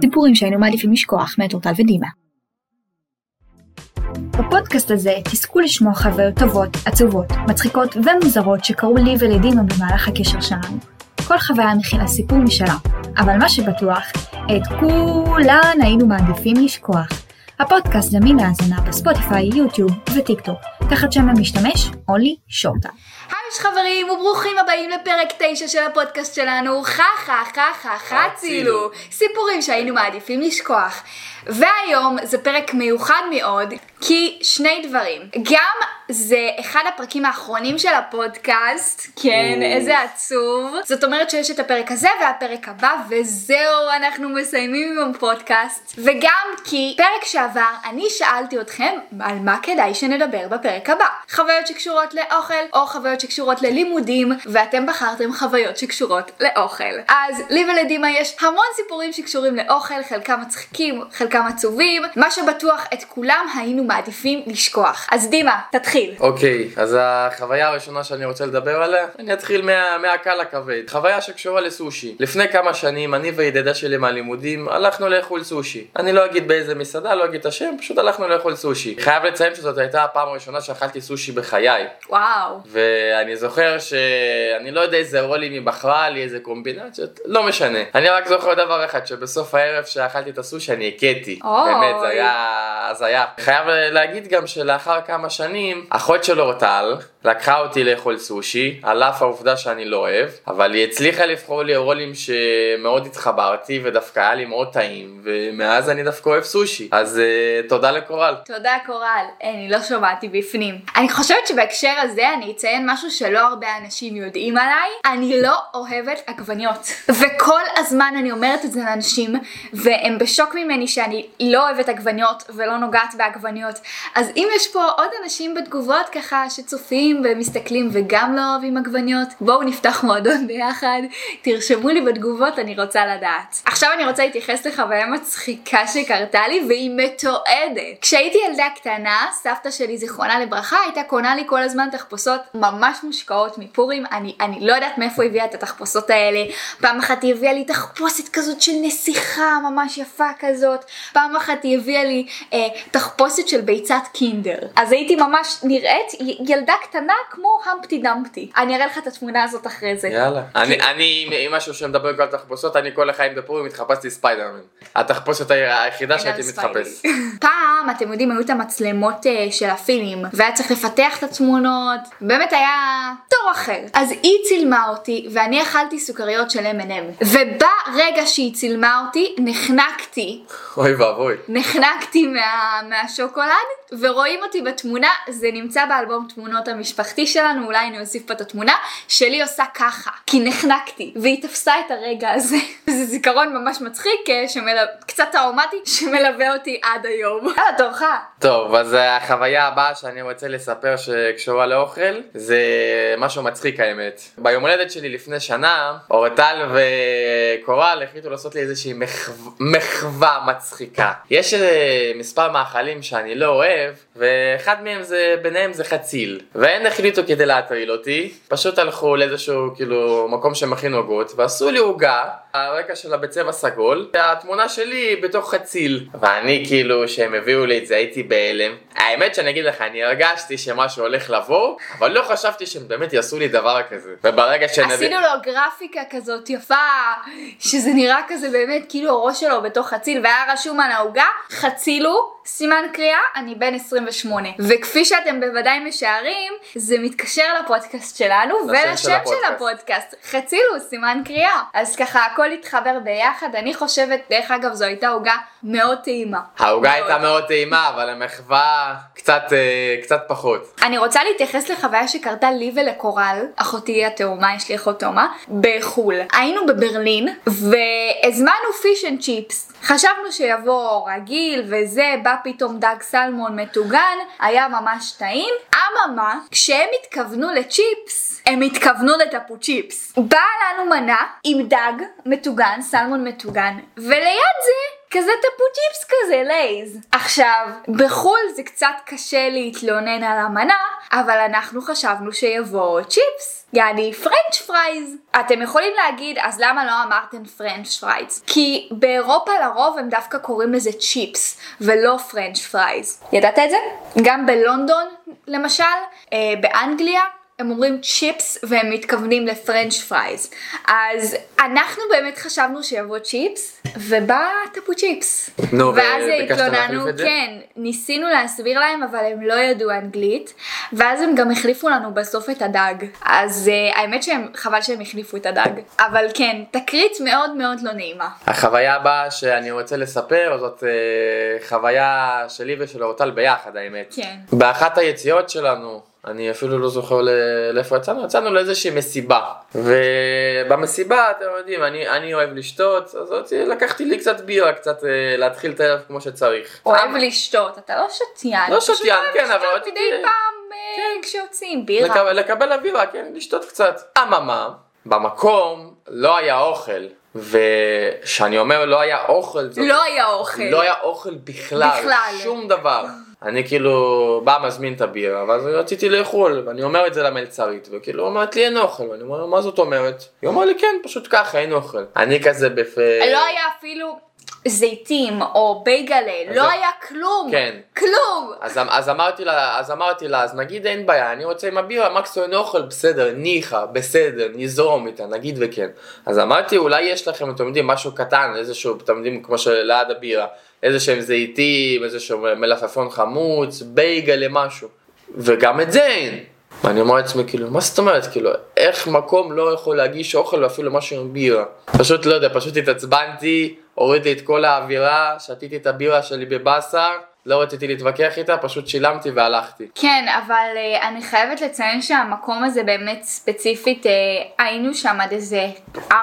סיפורים שהיינו מעדיפים לשכוח מאת אורטל ודימה. בפודקאסט הזה תזכו לשמוע חוויות טובות, עצובות, מצחיקות ומוזרות שקרו לי ולדימה במהלך הקשר שלנו. כל חוויה מכילה סיפור משלה, אבל מה שבטוח, את כולן היינו מעדיפים לשכוח. הפודקאסט זמין להאזנה בספוטיפיי, יוטיוב וטיק טוק, תחת שם המשתמש, אולי שורטה. היי חברים וברוכים הבאים לפרק 9 של הפודקאסט שלנו, חה חה חה חה חה צילו, סיפורים שהיינו מעדיפים לשכוח. והיום זה פרק מיוחד מאוד, כי שני דברים. גם זה אחד הפרקים האחרונים של הפודקאסט, כן, איזה עצוב. זאת אומרת שיש את הפרק הזה והפרק הבא, וזהו, אנחנו מסיימים עם הפודקאסט. וגם כי פרק שעבר, אני שאלתי אתכם על מה כדאי שנדבר בפרק הבא. חוויות שקשורות לאוכל, או חוויות שקשורות ללימודים, ואתם בחרתם חוויות שקשורות לאוכל. אז לי ולדימה יש המון סיפורים שקשורים לאוכל, חלקם מצחיקים, חלקם עצובים. מה שבטוח, את כולם היינו מעדיפים לשכוח. אז דימה, תתחיל. אוקיי, אז החוויה הראשונה שאני רוצה לדבר עליה, אני אתחיל מה, מהקל הכבד. חוויה שקשורה לסושי. לפני כמה שנים, אני וידידה שלי מהלימודים, הלכנו לאכול סושי. אני לא אגיד באיזה מסעדה, לא אגיד את השם, פשוט הלכנו לאכול סושי. חייב לציין שזאת הייתה הפעם הראשונה שאכלתי סושי בחיי. וואו. ואני זוכר שאני לא יודע איזה רולים היא בחרה לי, איזה קומבינציות, לא משנה. אני רק זוכר דבר אחד, שבסוף הערב שאכלתי את הסושי אני הכיתי. באמת, זה היה הזיה. חייב להגיד גם שלאחר כמה שנים, אחות של אורטל לקחה אותי לאכול סושי, על אף העובדה שאני לא אוהב, אבל היא הצליחה לבחור לי רולים שמאוד התחברתי, ודווקא היה לי מאוד טעים, ומאז אני דווקא אוהב סושי. אז uh, תודה לקורל. תודה קורל, אני לא שמעתי בפנים. אני חושבת שבהקשר הזה אני אציין משהו שלא הרבה אנשים יודעים עליי, אני לא אוהבת עגבניות. וכל הזמן אני אומרת את זה לאנשים, והם בשוק ממני שאני לא אוהבת עגבניות ולא נוגעת בעגבניות. אז אם יש פה עוד אנשים בתגובות ככה שצופים ומסתכלים וגם לא אוהבים עגבניות, בואו נפתח מועדון ביחד, תרשמו לי בתגובות, אני רוצה לדעת. עכשיו אני רוצה להתייחס לחוויה מצחיקה שקרתה לי והיא מתועדת. כשהייתי ילדה קטנה, סבתא שלי זיכרונה לברכה הייתה קונה לי כל הזמן תחפושות ממש מושקעות מפורים, אני, אני לא יודעת מאיפה הביאה את התחפושות האלה. פעם אחת היא הביאה לי תחפושת כזאת של נסיכה ממש יפה כזאת, פעם אחת היא הביאה לי אה, תחפושת של ביצת קינדר. אז הייתי ממש נראית ילדה קטנה כמו המפטי דמפטי. אני אראה לך את התמונה הזאת אחרי זה. יאללה. אני, אני, עם משהו שמדבר כל תחפושות, אני כל החיים בפורים התחפשתי ספיידרמן. התחפושת היחידה אין שהייתי. מתחפש. פעם, אתם יודעים, היו את המצלמות אה, של הפילים, והיה צריך לפתח את התמונות, באמת היה תור אחר. אז היא צילמה אותי, ואני אכלתי סוכריות של M&M. וברגע שהיא צילמה אותי, נחנקתי. אוי ואבוי. נחנקתי מה, מהשוקולד, ורואים אותי בתמונה, זה נמצא באלבום תמונות המשפחתי שלנו, אולי אני אוסיף פה את התמונה, שלי עושה ככה, כי נחנקתי, והיא תפסה את הרגע הזה. זה זיכרון ממש מצחיק, אה, שמלו... קצת טראומטי, שמלווה אותי עד היום. יאללה, תורך. טוב, אז החוויה הבאה שאני רוצה לספר שקשורה לאוכל, זה משהו מצחיק האמת. ביום הולדת שלי לפני שנה, אורטל וקורל החליטו לעשות לי איזושהי מחו- מחווה מצחיקה. יש אה, מספר מאכלים שאני לא אוהב, ואחד מהם זה, ביניהם זה חציל. והם החליטו כדי להטריל אותי, פשוט הלכו לאיזשהו כאילו מקום שמכין עוגות, ועשו לי עוגה, הרקע שלה בצבע סגול, והתמונה שלי בתוך חציל. ואני כאילו, שהם הביאו לי את זה, הייתי בהלם. האמת שאני אגיד לך, אני הרגשתי שמשהו הולך לבוא, אבל לא חשבתי שהם באמת יעשו לי דבר כזה. וברגע שנביא... עשינו לו גרפיקה כזאת יפה, שזה נראה כזה באמת כאילו הראש שלו בתוך חציל, והיה רשום על העוגה, חצילו, סימן קריאה, אני בן 28. וכפי שאתם בוודאי משערים, זה מתקשר לפודקאסט שלנו, לשם של ולשם של הפודקאסט. הפודקאסט, חצילו, סימן קריאה. אז ככה הכל התחבר ביחד, אני חושבת, דרך אגב זו הייתה עוגה מאוד טעימה. העוגה. הייתה מאוד טעימה, אבל המחווה קצת, אה, קצת פחות. אני רוצה להתייחס לחוויה שקרתה לי ולקורל, אחותי התאומה, יש לי אחות תאומה, בחו"ל. היינו בברלין, והזמנו fish and chips. חשבנו שיבוא רגיל וזה, בא פתאום דג סלמון מטוגן, היה ממש טעים. אממה, כשהם התכוונו לצ'יפס, הם התכוונו לתפוצ'יפס. באה לנו מנה עם דג מטוגן, סלמון מטוגן, וליד זה כזה תפוצ'יפס כזה, Lay's. עכשיו, בחו"ל זה קצת קשה להתלונן על המנה, אבל אנחנו חשבנו שיבוא צ'יפס. יעני French fries. אתם יכולים להגיד, אז למה לא אמרתם French fries? כי באירופה לרוב הם דווקא קוראים לזה צ'יפס, ולא French fries. ידעת את זה? גם בלונדון, למשל, אה, באנגליה, הם אומרים צ'יפס והם מתכוונים ל French fries. אז אנחנו באמת חשבנו שיבוא צ'יפס, ובא תפוצ'יפס. נו, ואז התלוננו? כן, ניסינו להסביר להם, אבל הם לא ידעו אנגלית, ואז הם גם החליפו לנו בסוף את הדג. אז uh, האמת שהם, חבל שהם החליפו את הדג. אבל כן, תקרית מאוד מאוד לא נעימה. החוויה הבאה שאני רוצה לספר זאת אה, חוויה שלי ושל אורטל ביחד האמת. כן. באחת היציאות שלנו, אני אפילו לא זוכר לאיפה יצאנו, יצאנו לאיזושהי מסיבה. ובמסיבה, אתם יודעים, אני, אני אוהב לשתות, אז לקחתי לי קצת בירה, קצת אה, להתחיל את הערב כמו שצריך. אוהב לשתות, אתה לא שתיין. לא פשוט שתיין, כן, אבל רציתי- מדי פעם אה, כשיוצאים, בירה. לקבל, לקבל אווירה, כן, לשתות קצת. אממה, במקום לא היה אוכל, וכשאני אומר לא היה אוכל, זאת לא היה אוכל. לא היה אוכל בכלל, בכלל. שום דבר. אני כאילו בא מזמין את הבירה, ואז רציתי לאכול, ואני אומר את זה למלצרית, וכאילו אומרת לי אין אוכל, ואני אומר מה זאת אומרת? היא אומרת לי כן, פשוט ככה, אין אוכל. אני כזה בפ... לא היה אפילו זיתים או בייגלה, לא זה- היה כלום. כן. כלום. אז, אז, אמרתי לה, אז אמרתי לה, אז נגיד אין בעיה, אני רוצה עם הבירה, מקסימום אין אוכל, בסדר, ניחא, בסדר, נזרום איתה, נגיד וכן. אז אמרתי, אולי יש לכם, אתם יודעים, משהו קטן, איזשהו, אתם יודעים, כמו שליד הבירה, איזה שהם זיתים, איזשהו מלפפון חמוץ, בייגלה, משהו. וגם את זה אין. ואני אומר לעצמי, כאילו, מה זאת אומרת, כאילו, איך מקום לא יכול להגיש אוכל ואפילו משהו עם בירה? פשוט לא יודע, פשוט התעצבנתי, הורידתי את כל האווירה, שתיתי את הבירה שלי בבאסה, לא רציתי להתווכח איתה, פשוט שילמתי והלכתי. כן, אבל uh, אני חייבת לציין שהמקום הזה באמת ספציפית, uh, היינו שם עד איזה 4-5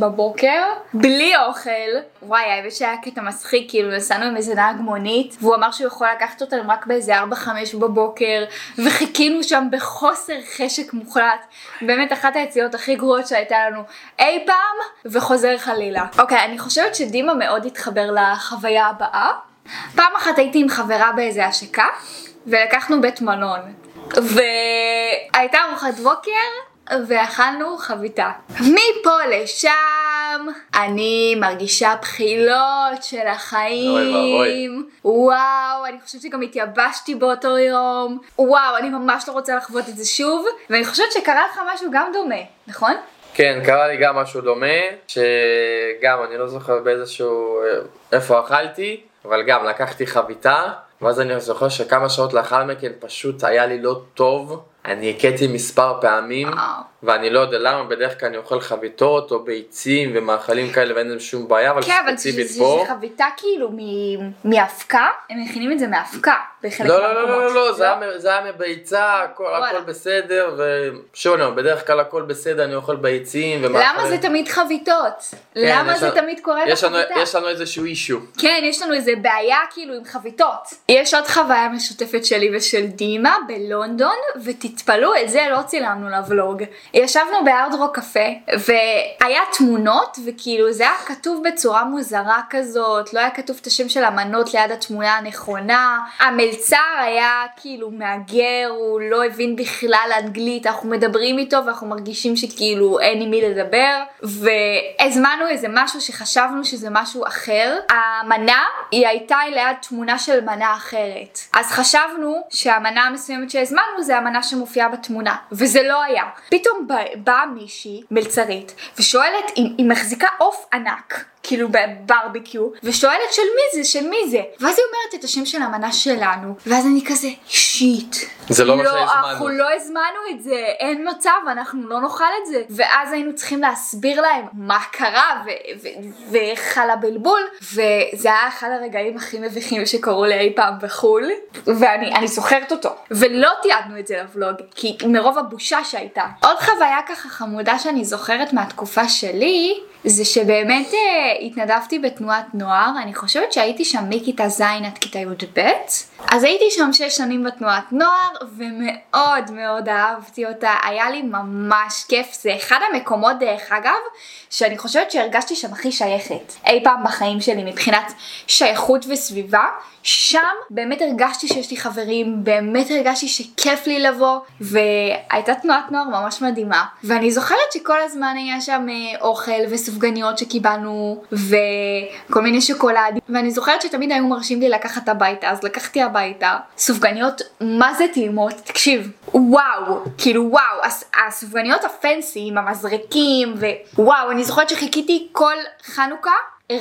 בבוקר, בלי אוכל. וואי, האמת שהיה קטע מצחיק, כאילו נסענו עם איזה נהג מונית, והוא אמר שהוא יכול לקחת אותנו רק באיזה 4-5 בבוקר, וחיכינו שם בחוסר חשק מוחלט. באמת אחת היציאות הכי גרועות שהייתה לנו אי פעם, וחוזר חלילה. אוקיי, אני חושבת שדימה מאוד התחבר לחוויה הבאה. פעם אחת הייתי עם חברה באיזה השקה, ולקחנו בית מלון. והייתה ארוחת בוקר, ואכלנו חביתה. מפה לשם, אני מרגישה בחילות של החיים. וואו, אני חושבת שגם התייבשתי באותו יום. וואו, אני ממש לא רוצה לחוות את זה שוב. ואני חושבת שקרה לך משהו גם דומה, נכון? כן, קרה לי גם משהו דומה, שגם אני לא זוכר באיזשהו, אה, איפה אכלתי, אבל גם לקחתי חביתה, ואז אני זוכר שכמה שעות לאחר מכן פשוט היה לי לא טוב, אני הכיתי מספר פעמים. ואני לא יודע למה, בדרך כלל אני אוכל חביתות או ביצים ומאכלים כאלה ואין להם שום בעיה, אבל כן, אבל ספציפית פה, זה חביתה כאילו מאבקה, הם מכינים את זה מאבקה בחלק לא, לא, מהמקומות. לא, לא, לא, זה היה זה היה מביצה, הכל. הכל בסדר, ושוב, אני אומר, בדרך כלל הכל בסדר, אני אוכל ביצים ומאכלים. למה זה תמיד חביתות? כן, למה זה לנו- תמיד קורה יש לנו- בחביתה? יש לנו איזשהו אישו. כן, יש לנו איזה בעיה כאילו עם חביתות. יש עוד חוויה משותפת שלי ושל דימה בלונדון, ותתפלאו, את זה לא צילמנו לבלוג. ישבנו בהארד רוק קפה, והיה תמונות, וכאילו זה היה כתוב בצורה מוזרה כזאת, לא היה כתוב את השם של המנות ליד התמונה הנכונה. המלצר היה כאילו מהגר, הוא לא הבין בכלל אנגלית, אנחנו מדברים איתו ואנחנו מרגישים שכאילו אין עם מי לדבר, והזמנו איזה משהו שחשבנו שזה משהו אחר. המנה היא הייתה ליד תמונה של מנה אחרת. אז חשבנו שהמנה המסוימת שהזמנו זה המנה שמופיעה בתמונה, וזה לא היה. פתאום בא- באה מישהי, מלצרית, ושואלת אם היא מחזיקה עוף ענק. כאילו בברביקיו, ושואלת של מי זה, של מי זה. ואז היא אומרת את השם של המנה שלנו, ואז אני כזה, שיט. זה לא מה לא, שהזמנו. אנחנו לא הזמנו את זה, אין מצב, אנחנו לא נאכל את זה. ואז היינו צריכים להסביר להם מה קרה ו- ו- ואיך חל הבלבול, וזה היה אחד הרגעים הכי מביכים שקרו לי אי פעם בחו"ל, ואני אני זוכרת אותו. ולא תיעדנו את זה לבלוג, כי מרוב הבושה שהייתה. עוד חוויה ככה חמודה שאני זוכרת מהתקופה שלי, זה שבאמת אה, התנדבתי בתנועת נוער, אני חושבת שהייתי שם מכיתה ז' עד כיתה י"ב. אז הייתי שם שש שנים בתנועת נוער, ומאוד מאוד אהבתי אותה, היה לי ממש כיף, זה אחד המקומות דרך אגב, שאני חושבת שהרגשתי שם הכי שייכת אי פעם בחיים שלי מבחינת שייכות וסביבה. שם באמת הרגשתי שיש לי חברים, באמת הרגשתי שכיף לי לבוא, והייתה תנועת נוער ממש מדהימה. ואני זוכרת שכל הזמן היה שם אה, אוכל וסופגניות שקיבלנו, וכל מיני שוקולדים, ואני זוכרת שתמיד היו מרשים לי לקחת הביתה, אז לקחתי הביתה סופגניות מה זה טעימות, תקשיב, וואו, כאילו וואו, הסופגניות הפנסיים, המזרקים, ווואו, אני זוכרת שחיכיתי כל חנוכה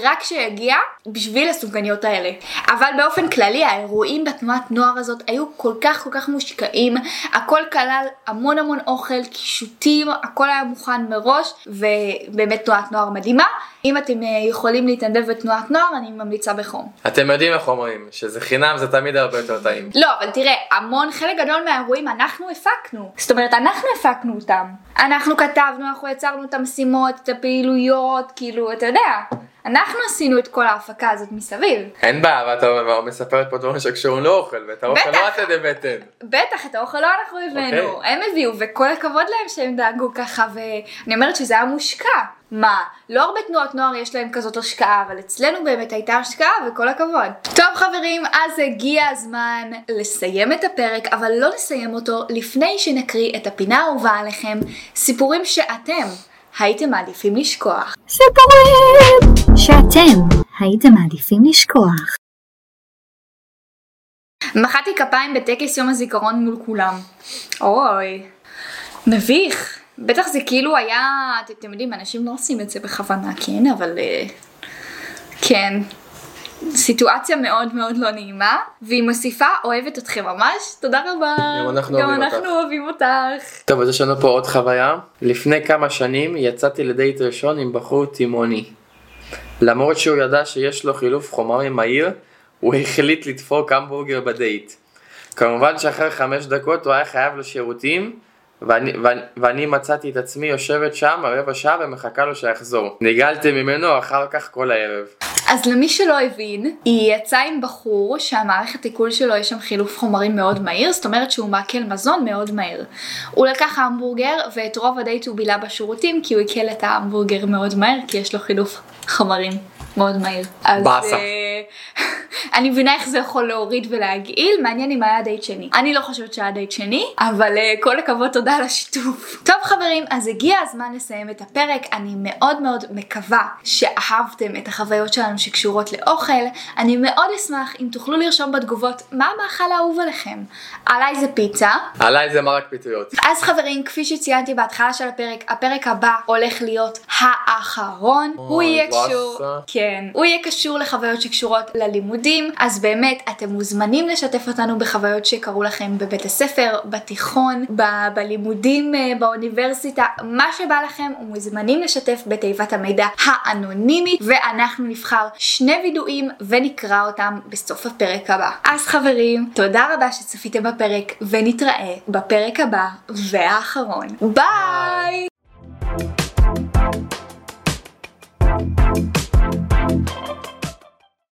רק שיגיע בשביל הסופגניות האלה. אבל באופן כללי האירועים בתנועת נוער הזאת היו כל כך כל כך מושקעים, הכל כלל המון המון אוכל, קישוטים, הכל היה מוכן מראש, ובאמת תנועת נוער מדהימה. אם אתם אה, יכולים להתנדב בתנועת נוער, אני ממליצה בחום. אתם יודעים איך אומרים, שזה חינם זה תמיד הרבה יותר טעים. לא, אבל תראה, המון, חלק גדול מהאירועים אנחנו הפקנו. זאת אומרת, אנחנו הפקנו אותם. אנחנו כתבנו, אנחנו יצרנו את המשימות, את הפעילויות, כאילו, אתה יודע. אנחנו עשינו את כל ההפקה הזאת מסביב. אין בעיה, ואת מספרת פה דברים שקשורים לאוכל, ואת האוכל לא אתם הבאתם. בטח, את האוכל לא אנחנו הבאנו, okay. אוקיי. הם הביאו, וכל הכבוד להם שהם דאגו ככה, ואני אומרת שזה היה מושקע. מה, לא הרבה תנועות נוער יש להם כזאת השקעה, אבל אצלנו באמת הייתה השקעה וכל הכבוד. טוב חברים, אז הגיע הזמן לסיים את הפרק, אבל לא לסיים אותו לפני שנקריא את הפינה האהובה עליכם, סיפורים שאתם הייתם מעדיפים לשכוח. סיפורים שאתם הייתם מעדיפים לשכוח. מחאתי כפיים בטקס יום הזיכרון מול כולם. אוי, מביך. בטח זה כאילו היה, אתם יודעים, אנשים לא עושים את זה בכוונה, כן, אבל... אה, כן. סיטואציה מאוד מאוד לא נעימה, והיא מוסיפה אוהבת אתכם ממש, תודה רבה. גם אנחנו גם אוהבים אנחנו אותך. אוהבים אותך. טוב, אז יש לנו פה עוד חוויה. לפני כמה שנים יצאתי לדייט ראשון עם בחור תימוני. למרות שהוא ידע שיש לו חילוף חומרים מהיר, הוא החליט לדפוק המבורגר בדייט. כמובן שאחרי חמש דקות הוא היה חייב לשירותים, ואני, ואני, ואני מצאתי את עצמי יושבת שם רבע שעה ומחכה לו שיחזור. נגעלתי ממנו אחר כך כל הערב. אז למי שלא הבין, היא יצאה עם בחור שהמערכת עיכול שלו יש שם חילוף חומרים מאוד מהיר, זאת אומרת שהוא מעכל מזון מאוד מהיר. הוא לקח המבורגר ואת רוב הדייט הוא בילה בשירותים כי הוא עיכל את ההמבורגר מאוד מהר כי יש לו חילוף חומרים מאוד מהיר. באסה. אני מבינה איך זה יכול להוריד ולהגעיל, מעניין אם היה דייט שני. אני לא חושבת שהיה דייט שני, אבל uh, כל הכבוד תודה על השיתוף. טוב חברים, אז הגיע הזמן לסיים את הפרק, אני מאוד מאוד מקווה שאהבתם את החוויות שלנו שקשורות לאוכל, אני מאוד אשמח אם תוכלו לרשום בתגובות מה המאכל האהוב עליכם. עליי זה פיצה. עליי זה מרק פיתויות. אז חברים, כפי שציינתי בהתחלה של הפרק, הפרק הבא הולך להיות האחרון. הוא יהיה קשור, כן, הוא יהיה קשור לחוויות שקשורות ללימודים. לימודים, אז באמת אתם מוזמנים לשתף אותנו בחוויות שקרו לכם בבית הספר, בתיכון, ב- בלימודים אה, באוניברסיטה, מה שבא לכם, ומוזמנים לשתף בתיבת המידע האנונימית, ואנחנו נבחר שני וידואים ונקרא אותם בסוף הפרק הבא. אז חברים, תודה רבה שצפיתם בפרק, ונתראה בפרק הבא והאחרון. ביי!